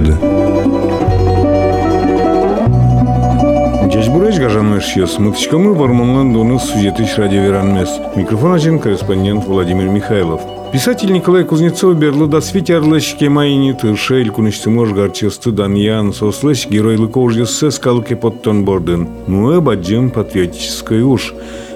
еді Жажбуреш гажанмеш ес, мытышкамы вармонлан доны сюжетыш радиоверанмес. Микрофон ажен корреспондент Владимир Михайлов. Писатель Николай Кузнецов берлы да свитярлыш кемайни тыршель кунштымош гарчесты даньян сослыш геройлык ождессе скалке подтон бордын. Муэ баджим патриотической уж.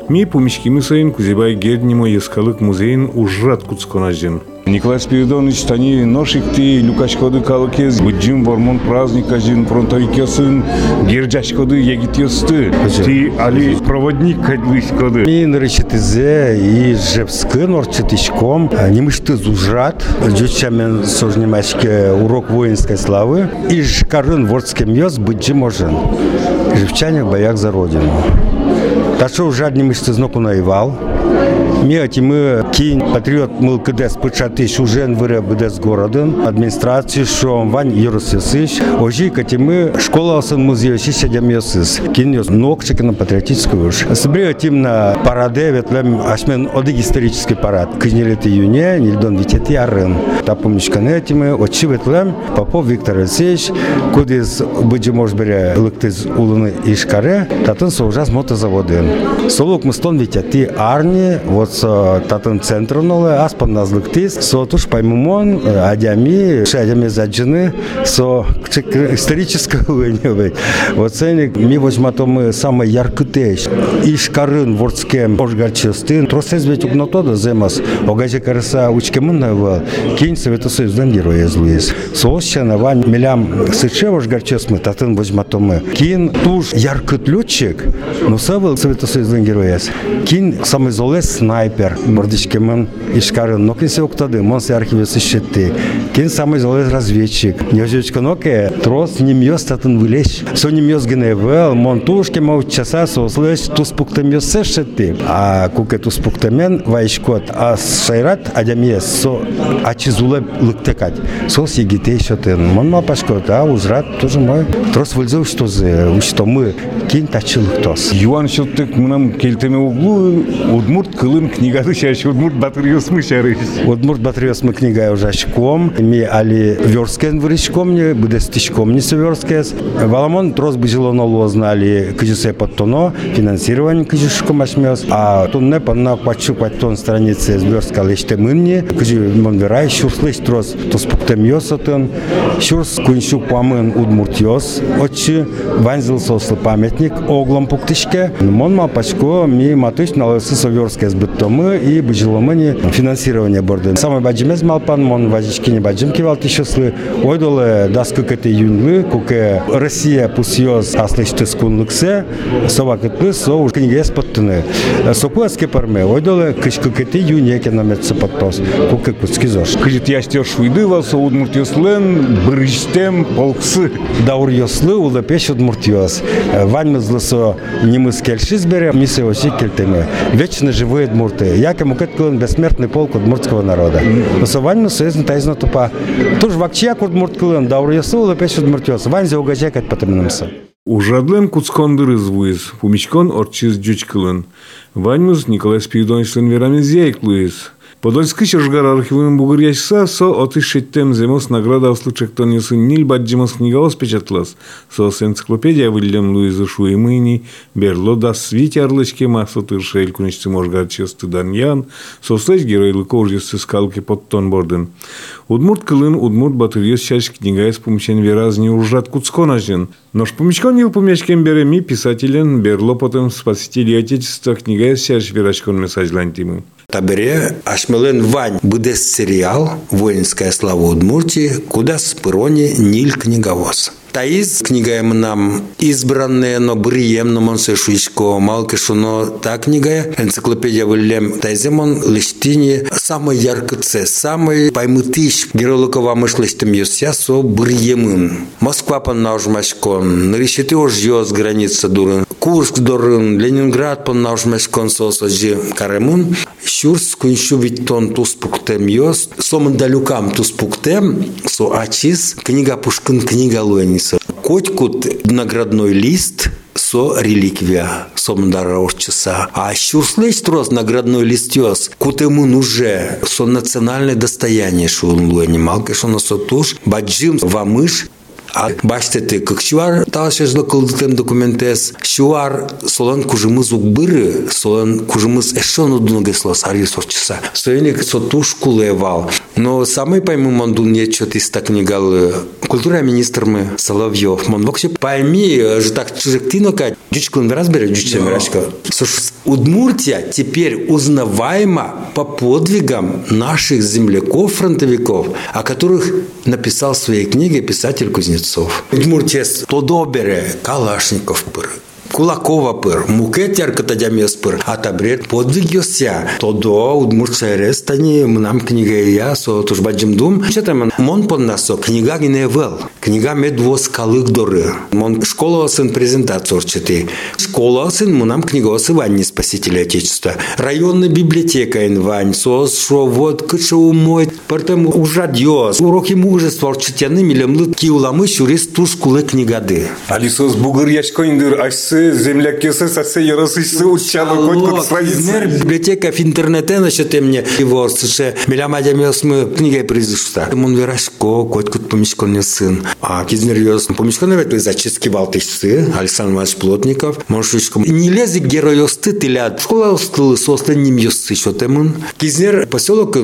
Ми пумичкими сайын кузебай гернимо ескалык музейн ужрат куцконажен. Николай Спиридонович тани ношикти люкачкоды калыкез буджим вормон праздник ажин фронтовикесын герджачкоды егитесты. Ти али проводник кадлыскоды. Мин речетизе и жепскын орчетичком немышты зужрат. Жучамен сожнимачке урок воинской славы. И жкарын вордским йоз буджим ожен. Живчане в боях за родину. Та що жадні мишці зноку наївал. Ми ми кінь патріот мил кидес почати шужен вире бидес городен адміністрації, що вань юросисиш. Ожі катіми школа осын музею сисядям йосис. Кінь йос нокчики на патриотическую уж. Собри тим на параде ветлем ашмен одыг исторический парад. Кызнелет июне, нильдон витети арын. Та помничкане тими очи ветлем Попов Виктор Алексеевич, кудис быджи мож бере лыктыз улыны ишкаре, татын соужас мотозаводын. Солок мыстон витети арни, вот со татын центр нолы аспан назлыктыз, со туш паймумон, адями, шадями заджины, со исторического уйневой. Вот ценник ми возьмато мы самый яркытеш. Ишкарын вордскем ожгарчестын, тросез ведь угнотода земас, огазе караса учкемын навал, кинь Совета Союздан героя злуез. Соосчана вань милям сыче ожгарчесмы, татын возьмато мы. Кин туж яркыт летчик, но савыл Совета Союздан герояс. Кин самый золес снайпер мордичкемен ишкары нокинсе уктады монсе архивы ишетти. Кин самый злой разведчик. Нежечка ноке трос немьёс татын вылеш со немьёс геневел монтушке мов часа сослеш тус пуктемьёс сешетти а куке тус пуктемен вайшкот а шайрат адямие со ачизуле лыктекать. Сол сигите ишотын мон мапашкот а ужрат тоже мой. Трос выльзов что за что мы кин тачылыктос юан шылтык мынам келтеме углу удмурт кыл кылын книгады шаш, удмурт батыр ёсмы шарыш. Удмурт батыр мы книга уже очком, ми али верскен вырычком не, будестичком не сверскес. Валамон трос бы зелено лознали, кыжисе подтоно, финансирование кыжишком ашмёс, а тунне панна пачу паттон страницы сберска леште мынне, кыжи монверай шурслыш трос, то спуктем йосотын, шурс куншу памын удмуртьос, отчы ванзил сослы памятник оглом пуктышке. Мон ма пачко ми матыш налысы соверскес быттомы и быжиломыни финансирование борды. Самый баджимез малпан, мон вазичкини баджим кивал тишослы, ойдолы даскы кыты юнлы, куке Россия пусьёс аслышты скунлыксе, сова кытлы, со уж книгес подтыны. Соку аске парме, ойдолы кышкы кыты юнеке намется подтос, куке куцки зош. Кыжит ястер шуйдывался, удмурт ёслен, бырыштем полксы. Даур ёслы, улы пеш удмуртьёс. Ваньмызлы со немыс кельшиз бере, мисы оси кельтеме. Вечно живые удмурты. Яке мукет кылын бессмертный полк удмуртского народа. Но со ваньмыз союзно тайзно тупа. Туж вакчияк удмурт кылын, даур ёслы, улы пеш удмуртьёс. Ваньзе угажекать потоминымсы. Ужадлен куцкондыр извуиз, пумичкон орчиз джучкылын. Ваньмыз Николай Спиридоновичтен верамиз яйклуиз. Подольский шыргар архивын бугыр яшса, со отыш шеттем земос награда услычектон ясын нил баджимос книгаос печатлас. Со с энциклопедия Вильям Луиза Шуемыни, берло да свити арлычке масо тыршель кунечцы можгар честы даньян, со слэч геройлы кожесты скалки под тон борден. Удмурт кылын удмурт батырьес чаш книга с помощен веразни уржат куцконажен. Нож помечкон ил помечкен береми писателен берло потом спасители отечества книга с чаш верачкон месажлантимы. Табере Ашмелен Вань буде сериал «Воинская слава Удмуртии», куда с пырони Ниль книговоз. Таиз книга нам избранные, но приемно мон сешуичко малки шуно та книга энциклопедия Вильям Тайземон лиштині самый ярко це самый паймытыш геролокова мышлыштым юся со приемын. Москва пан наужмашкон, наришити ожьёс граница дурын, Курск дорын, Ленинград пан наужмашкон сосоджи каремын, Шурс куншу виттон туспуктем йос, сомын далюкам туспуктем, со ачис, книга пушкын книга луэнис. котькут наградной лист со реликвия сомдара орчаса. А щурслесь трос наградной листёс, кутемун уже со национальное достояние шулун луэнимал, что на сотуш, баджим вамыш а баштети кыкчуар талашежлы кылдытым документес шуар солан кужымыз укбыры солан кужымыз эшон удунгесло сари сорчыса. Соеник сотуш кулевал но самый пойму мандун нечет из так книгал культура министр мы Соловьев. Мон вообще пойми же так чужектино кать. Дючкун разбере дючем рачка Удмуртия теперь узнаваема по подвигам наших земляков-фронтовиков, о которых написал в своей книге писатель Кузнецов. Удмуртия то добере Калашников. Кулакова пыр, мукет яркатадямес пыр, а табрет подвиг йося. Тодо удмуртша рестани нам книга я со туж баджим дум. Че там мон пон насо книга гине вел. Книга медвос калык доры. Мон школа сын презентацию орчети. Школа сын нам книга осы ванни спасители отечества. Районная библиотека инвань. Сос шо вот кыча умой. Партем ужад йос. Уроки мужества орчетяны милемлы киуламы шурис туш кулы книгады. Алисос бугыр яшкоиндыр ашсы земляк кесе сасе ярасыйсы учалы котькут Измер библиотека в интернете насчет мне его сше миляма демес мы книга произошла. Мон верашко котькут помешкон сын. А кизмер ёс помешкон ведь зачистки балтышцы Александр Иванович Плотников. Можешь не лези герой осты тылят. Школа остылы со остальным ёсцы что темын. Кизмер поселок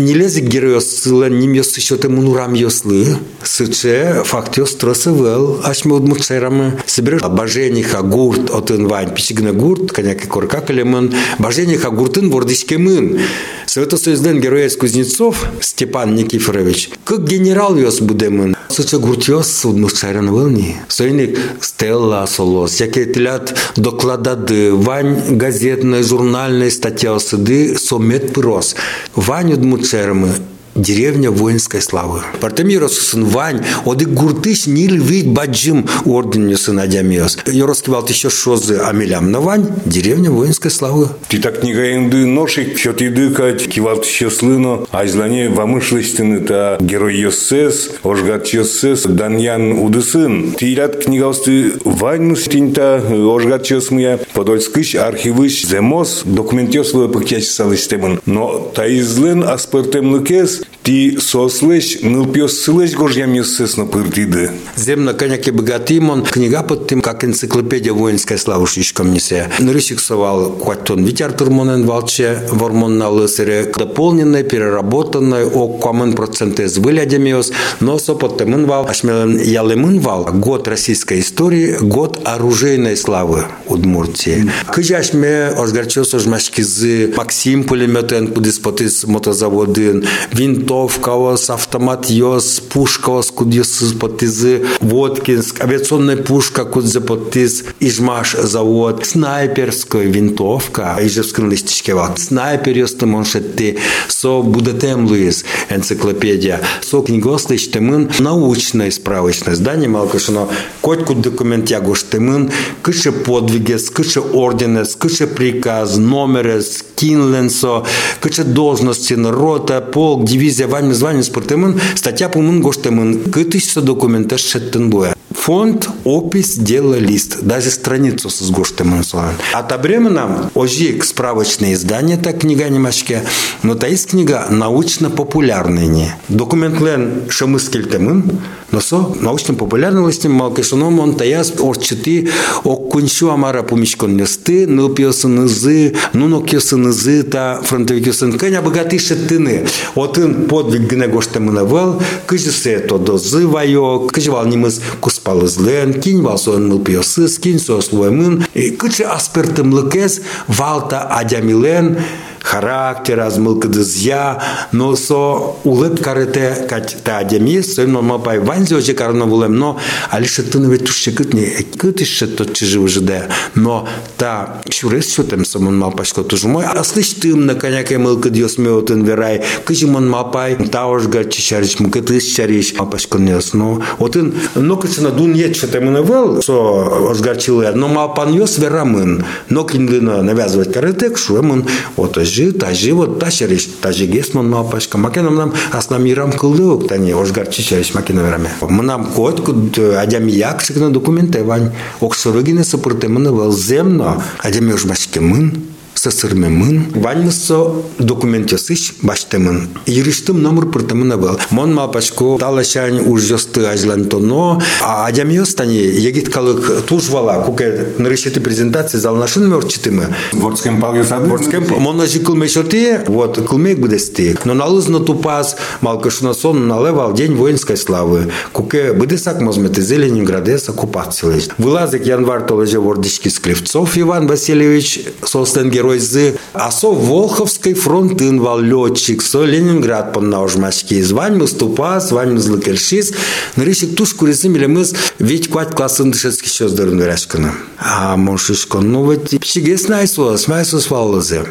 не лезе героёсыла ним ёс еще тему нурам ёслы. Сыче факт ёс тросывел. Аш мы удмут сайрамы. Соберешь бажениха гурт от инвань. Пичигна гурт, коняк и корка калемын. Бажениха гуртын вордишкемын. Святосоюзден герой из Кузнецов Степан Никифорович. Как генерал ёс будемын. Сыче гурт ёс удмут сайран вылни. Сойник стелла солос. Яке тилят докладады. Вань газетная, журнальная статья осыды сомет пырос. Вань удмут церми деревня воинской славы. Партемирос сын Вань, оды гуртыш нил вид баджим орден сын Адямиос. Йороски валт еще шозы амилям на Вань, деревня воинской славы. Ти так книга инды ношик, що ти дикать, кивалт ще слино, а злане вамышлыстины та герой Йосес, ожгат Йосес, Даньян удысын. Ти ряд книгаусты Вань мустинта, ожгат Йосмыя, подольскыш архивыш земос, документ Йослова пыктяч салыстемын. Но та излен аспертем лыкес, ти сослыш нылпёс сылыш гожьям Йосесно пыртиды. Земна коняки богатимон, книга под тем, как энциклопедия воинской славы шишком несе. Нарысик совал кватон витяр турмонен валче, вормон на лысере, дополненной, переработанной, о комен проценты с вылядемиос, но сопотемын вал, ашмелен ялемын вал, год российской истории, год оружейной славы Удмуртии. Кыжашме ожгарчос ожмашкизы, Максим пулеметен, кудис потис мотозаводын, винтовка, ос, автомат йос, пушка, ос, кудис потизы, Воткинск, авиационная пушка, кудзе потиз, Ижмаш завод, снайперская винтовка, Ижевском листичке ват, снайпер йосты моншетти, со будетем луис, энциклопедия, со книгослыч темын, научное справочное здание, малкашино, котку документ ягуш темын, кыше подвигес, кыше орденес, кыше приказ, номерес, кинленсо, кыше должности, рота, полк, дивизия, вами звание спортемын, статья помын гоштемын, кытышса документа шеттен буя. Фонд, опись, дело, лист. Даже страницу с гоштем называют. А то временем ожик справочное издание, так книга немашке, но та есть книга научно-популярная. не. Документ лен шамыскельтемын, но со научно-популярный листим малкешоном он таяс орчити оккуншу амара помичкон несты, нылпиосын нызы, нунокиосын нызы, та фронтовикиосын кыня богатый шеттыны. Отын подвиг гне гоштемына вел, кыжысе то дозывайо, кыжывал немыз куспалызлен, палызлен, кин валсон мыл пиосыз, кин сослуэмын, кычы аспертым лыкез, валта адямилен, характер, азмылкыдызя, но со улыт карете кать та адемис, со но мапай ванзи ожи карно вулем, но алише ты навет туще кытни, кыт ище тот чижи уже да, но та шурес шутем самон мапашко туж мой, а слышь ты на коняке мылкы диос меотын верай, кыжи мон мапай, та ожга чичарич, мукыт исчарич, мапашко нес, но отын, но кычына дун ет шутем навел, со ожгарчилы, но мапан йос верамын, но кинлина навязывать карете, кшуемын, вот ожи тажы тажы вот ташериш тажы гесмон маапашка макенам нам аснам ирам кылдык тани ожгарчичариш макенам ираме мынам кот э, адями якшыкна документе вань. Оксорыгине сыпырты мыны валземно адями ожмашке мын. Сысырмемын, ваннысо документесыш баштемын. Юриштым номер пыртымына был. Мон малпашко талашань ужжосты ажлантоно, а адямиостани егит калык тужвала, куке нарышеты презентации зал нашын мörчитымы. Ворскем палгесады. Ворскем мона жи кылмей шорте, вот кылмей будести. Но налызно тупас, малкашуна сон налевал день воинской славы. Куке быдесак мозметы Ленинградес оккупации. Вылазок январь толеже вордички Склевцов Иван Васильевич, состен герой герой а со Волховской фронт инвал летчик, со Ленинград по наужмашки. Звань мы ступа, звань мы злакершис. Наришик туш курисим или мы ведь квать классын дышецки еще здоров ныряшкана. А мошишко, ну вот псигес найсос, майсос валлазе.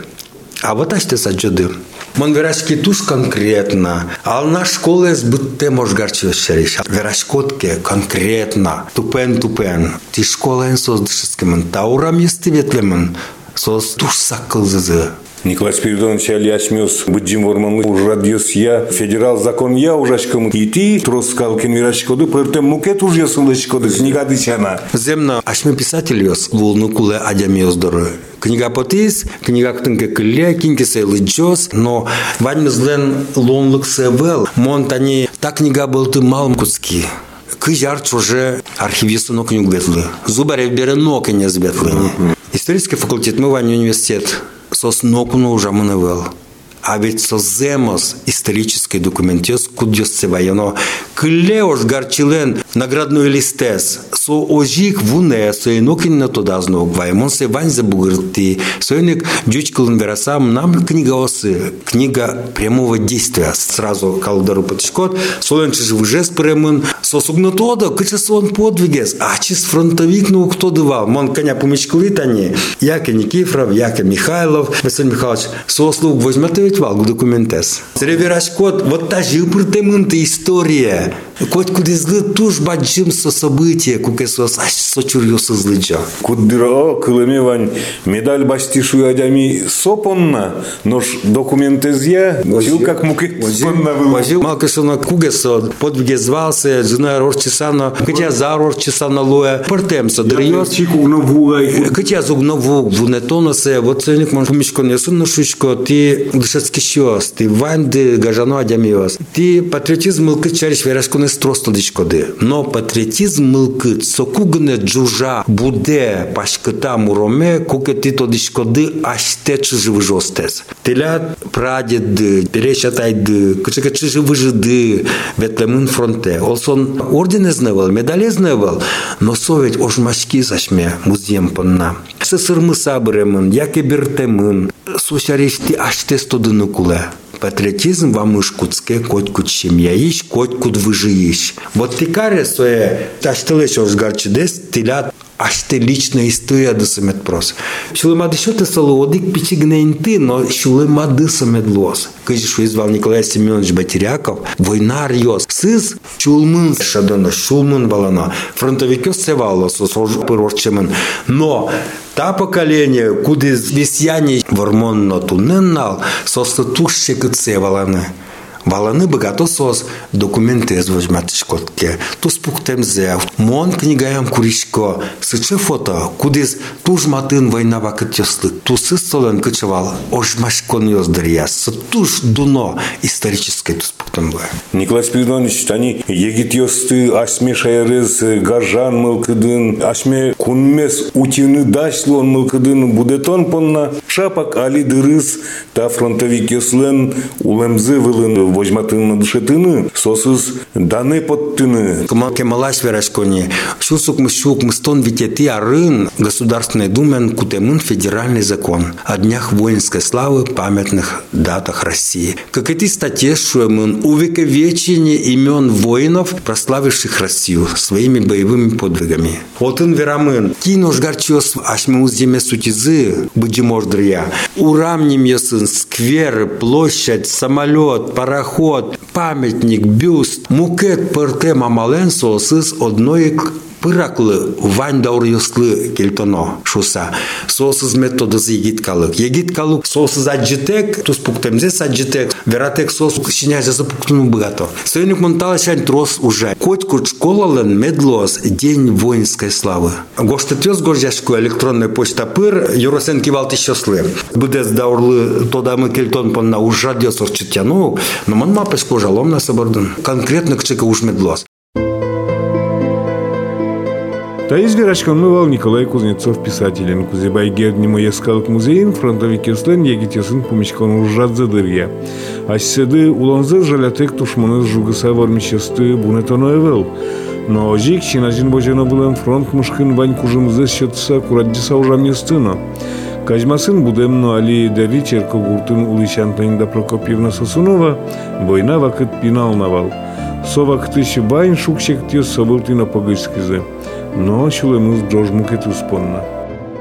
А вот аште саджоды. Мон верашки туш конкретно. А на школе с бытте мож гарчио шериш. Верашкотке конкретно. Тупен тупен. Ти школа энсос дышецкемен. Таурам есты ветлемен сос туш саккылзызы Николай Спиридонович Алиашмёс Буджим Ворманлы радиос я федерал закон я ужашкам ити троскал кенвирашкоды пыртем мукет уж ясылышкоды книга дычана. Земна ашме писатель ёс волну куле адями ёздоры. Книга потис, книга ктынке кыле, кинке сейлы джос, но ваньмызлен лонлык севел, монтани та книга был ты малмкутский. Кыжар чуже архивисту нок не гветлы. Зубарев бере нок не сбетлы. Исторический факультет мы Мывань университет сос нокуну уже мынывел. А ведь со земос исторический документес кудьос цевайоно клеош гарчилен наградной листес. Со ожик вуне со инокин на туда знок ваймон се вань за бугырти союник дючкалын верасам нам книга осы. Книга прямого действия. Сразу калдару потишкот соен чиж выжес премын. Со сугнатода кыча сон подвигес. А чис фронтовик ну кто дывал? Мон коня помечкли тани яке Никифоров яке Михайлов. Василий Михайлович со слуг возьмете ведь вал документес Ревераш кот вот та жил пыртемынта история Кот кудизлы туш баджим со события, куке со со чурью со злыджа. Куддыро кылымевань медаль бастишу адями сопонна, нош документезья, жил как муке спонна был. Возил малкашона кугесо, подвиге звался, жена рорчесана, хотя за рорчесана лоя, портемса дриос. Чику на вугай. Хотя зуг на вуг, вунетона се, вот ценик мон помишко не сын шучко, ти дышецки щос, ти ванды гажано адямиос. Ти патриотизм мылкы чариш верашко не стросто дишкоды. Но патриотизм мылкы сокугне джужа буде пашкыта муроме, куке ти то дишкоды аште чыжы выжостес. Теля прадеды, перешатайды, кычыка чыжы выжыды, ветлемын фронте. Олсон ордене зневал, медале зневал, но совет ошмашки сашме музеем понна. Сысырмы сабыремын, яке биртемын, сушаришти аште стодыны куле. Патриотизм вам уж куцке коть кут семьяиш, коть кут выжииш. Вот ты каре свое, таштылы чош гарчидес, тилят Аште лична история да самет прос. Шулема дышоте сало одик пичигненти, но лос. Кажи, что извал Николай Семенович Батеряков, война рьос. Сыз чулмын шадона, шулмын балана. Фронтовикёс цевало, сосож пырорчемен. Но та поколение, куди весяне вормонно туненнал, состатушче кыцеваланы. Валаны богато сос документы возьматышкотке. Тус пухтем зе. Мон книгаям куришко. Сычы фото. Кудис туж матын война вакыт яслы. Тусы солен кычевал. Ожмашкон ёздарьяс. Туж дуно исторической тус бе. Николай Спиридонович, они егит ёсты ашме шайрыз гаржан мылкыдын, ашме кунмес утины дашлон мылкыдын будетон понна шапак али дырыз та фронтовик ёслен улемзы вылын возьматын дышетыны, сосыз даны подтыны. Кемалке малаш верашкони. Шусук мы щук мы стон витети арын Государственной Думен кутемын федеральный закон о днях воинской славы памятных датах России. Как эти статьи шуемын увековечение имен воинов, прославивших Россию своими боевыми подвигами. Вот он верамын. Кинош гарчос ашмы уземе сутизы, быджи мождрия. Урамним ясын сквер, площадь, самолет, пароход, памятник, бюст. Мукет перте мамален сосыз одної пыраклы вань даурюслы кельтоно шуса сосыз методыз егит калык егит калык сосыз аджитек тус пуктемзе саджитек вератек сос шиняжасы пуктуну богато сойник монтала шань трос уже коть курт школалын медлос день воинской славы гоштетёс горжашку электронная почта пыр юросен кивалт ищослы будес даурлы тодамы кельтон понна уж радиос орчитяну но ман мапес кожалом на собордун конкретно кчека уж медлос Таис Верашканмывал Николай Кузнецов писателен Кузебай Герднему Ескалык музейин фронтовикерслен егетесин пумичкон ужадзадырья. Асседы улонзы жалятек тушманыз жугыса вармищесты бунетоно эвел. Но ожик чинажин божено булен фронт мушкин вань кужымзы счетса кураддиса ужаместыно. Кажмасын будемно али дери черко гуртын улищан тайында Прокопьевна Сосунова война вакыт пинал навал. Совак байн шукчек тез собылтина погыскизе но шулемыз джожмуке туспонна.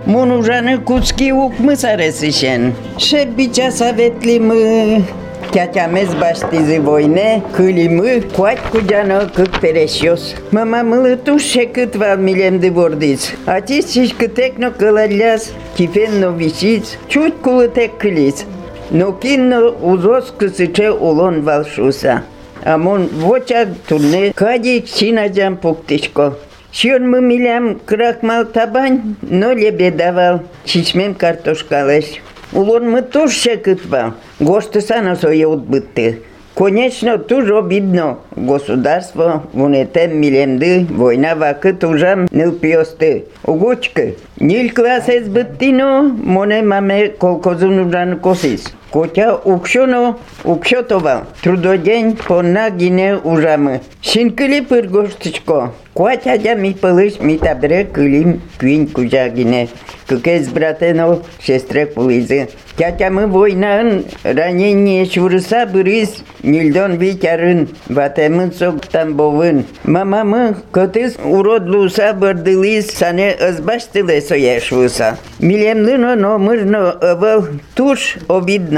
Мунужаны куцки укмы саресишен. Шебича советли мы Тятямез баштизи войне, кыли мы, куать куджано кык перешёс. Мама мылы туше кыт вал милемди вордиц. Атис шишкы текно кылаляс, кифенно висиц, чуть кулы тек кылиц. Но кинно узос кысыче улон валшуса. Амон вочак турне кадик шинаджам пуктишко. Шьон милям крахмал табань, но лебе давал, чичмем картошкалеш. Улон мы тоже шекытва, госты сана своє отбытты. Конечно, тоже обидно. Государство вунетем милемды, война вакыт ужам нылпиосты. Угучка, нил класс избыттино, моне маме колкозун ужан косис. Котя укшоно, укшотова, трудодень пона гине ужамы. Шинкили пыргоштычко, Куатя ми пылыш ми табре кылим күйін кужагине. Кукез братено шестре пулизы. Тятя мы войнан ранение шурса бұрыз нильдон витярын ватемын соктан бовын. Мамамы котыз уродлуса бырдылыз сане ызбаштылы сояшвуса. Милемлыно но мырно ывыл туш обидно.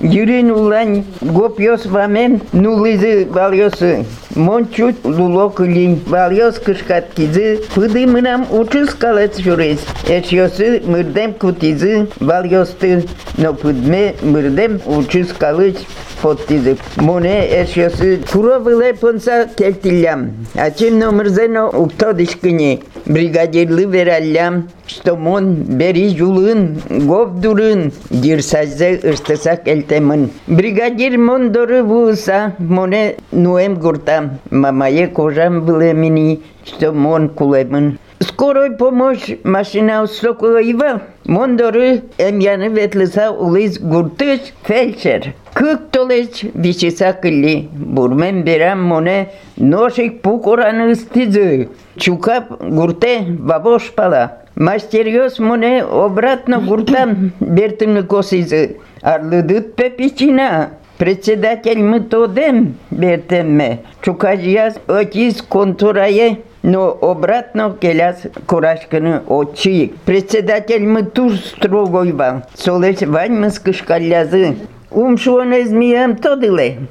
Юрин улань гопьос вамен нулизы вальосы. Мончут лулок линь вальос кышкат кизы. Пыды мынам учыз калец журез. Эшьосы мырдем кутизы вальосты. Но пыдме мырдем учыз калыч фоттизы. Моне эшьосы туро выле понса кельтилям. Ачим номерзено уктодишкыне. Бригадирлы вераллям. Что мон бери жулын, говдурын, дирсаззе ыртысак элтемын. Бригадир мон доры вуса, моне нуэм гуртам, мамае кожам мини, что мон кулемын. Скорой помощь машина устроила Мондоры эмьяны ветлиса улыз гуртыш фельдшер. Кык толеч вичиса кылли. Бурмен берам моне ношик пукораны стизы. Чукап гурте бабош пала. Мастерьос моне обратно гуртам бертыны косизы. Арлыдыт пепичина. Председатель мы тодем бертемме. Чукажияс отис контурае но обратно келяс курашканы очи. Председатель мы тур строгой вам. Солеш вань мы скышкалязы. Умшуоне змиям тодыле.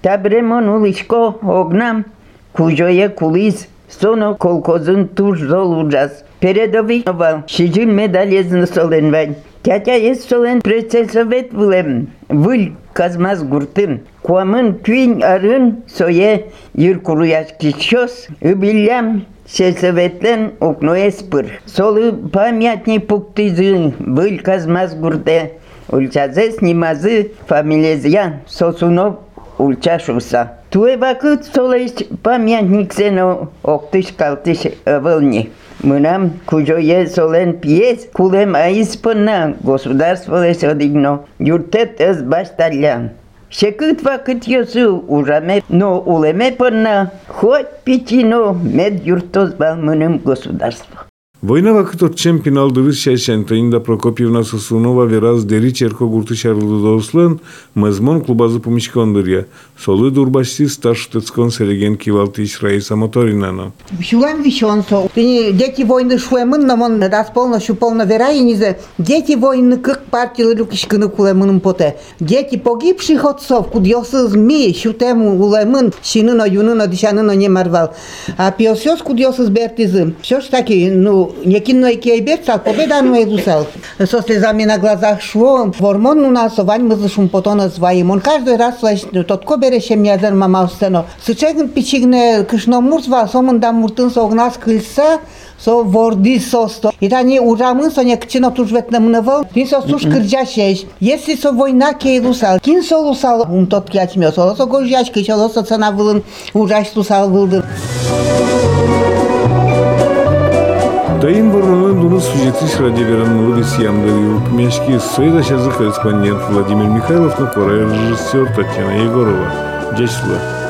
Табремон улишко огнам. Кужое кулиз. Соно колкозын тур зол уджас. Передовый овал. Шижил медалезны солен вань. Тятя есть солен предсельсовет вылем. Выль казмаз гуртын. Куамын күйін арын сое юр куруяш кичос. Үбілям сельсоветлен окно эспыр. Солы памятник пуктизы выль казмаз гурте. Ульчазе снимазы фамилезия сосунов ульчашуса. Туе вакыт солеш памятник сено октыш калтыш ывылни. Мынам кужое солен пьес, кулем аиспына, государство лесо дигно, юртет эс башталя. Шекыт вакыт йосу ужаме, но улеме пына, хоть пятино мед юртоз бал мыным государство. Война вакыт отчем пиналдырыз шайшан Таинда Прокопьевна Сосунова вераз дери черко гурты шарлы доуслен мезмон клубазы помичкондырья. Солы дурбашти старш тецкон сереген кивалтиш Раиса Моторинана. Шулам вишонцо. Ты дети войны шуемын, но он раз полно шу полно вераинизе. Дети войны как партии люкишканы кулемын поте. Дети погибших отцов, кудьосы змеи, шутему улемын, шиныно, юныно, дишаныно не марвал. А пиосёс кудьосы сбертизы. Все ж таки, ну, не кино и кейберцал, победа ну эдусал. Со слезами на глазах шло. Вормон у нас, вань мы зашум потона своим. Он каждый раз слышит, тот кобереще мне зер мама сцено. Сычегн пичигне кышно мурзва, сомын да муртын согнас кылса, со ворди состо. И та не урамын со не кчино туж ветна мнево, тин со суш кырджашеш. Если со война кей лусал, кин со лусал, ум тот кячмё, со со гожячки, со со цена вылын, ужаш лусал вылдын. Тайын воронлын дуны сюжетиш ради веранмылы бесьямдыры. Мешки Союза корреспондент Владимир Михайлов, но режиссер Татьяна Егорова. Дячла.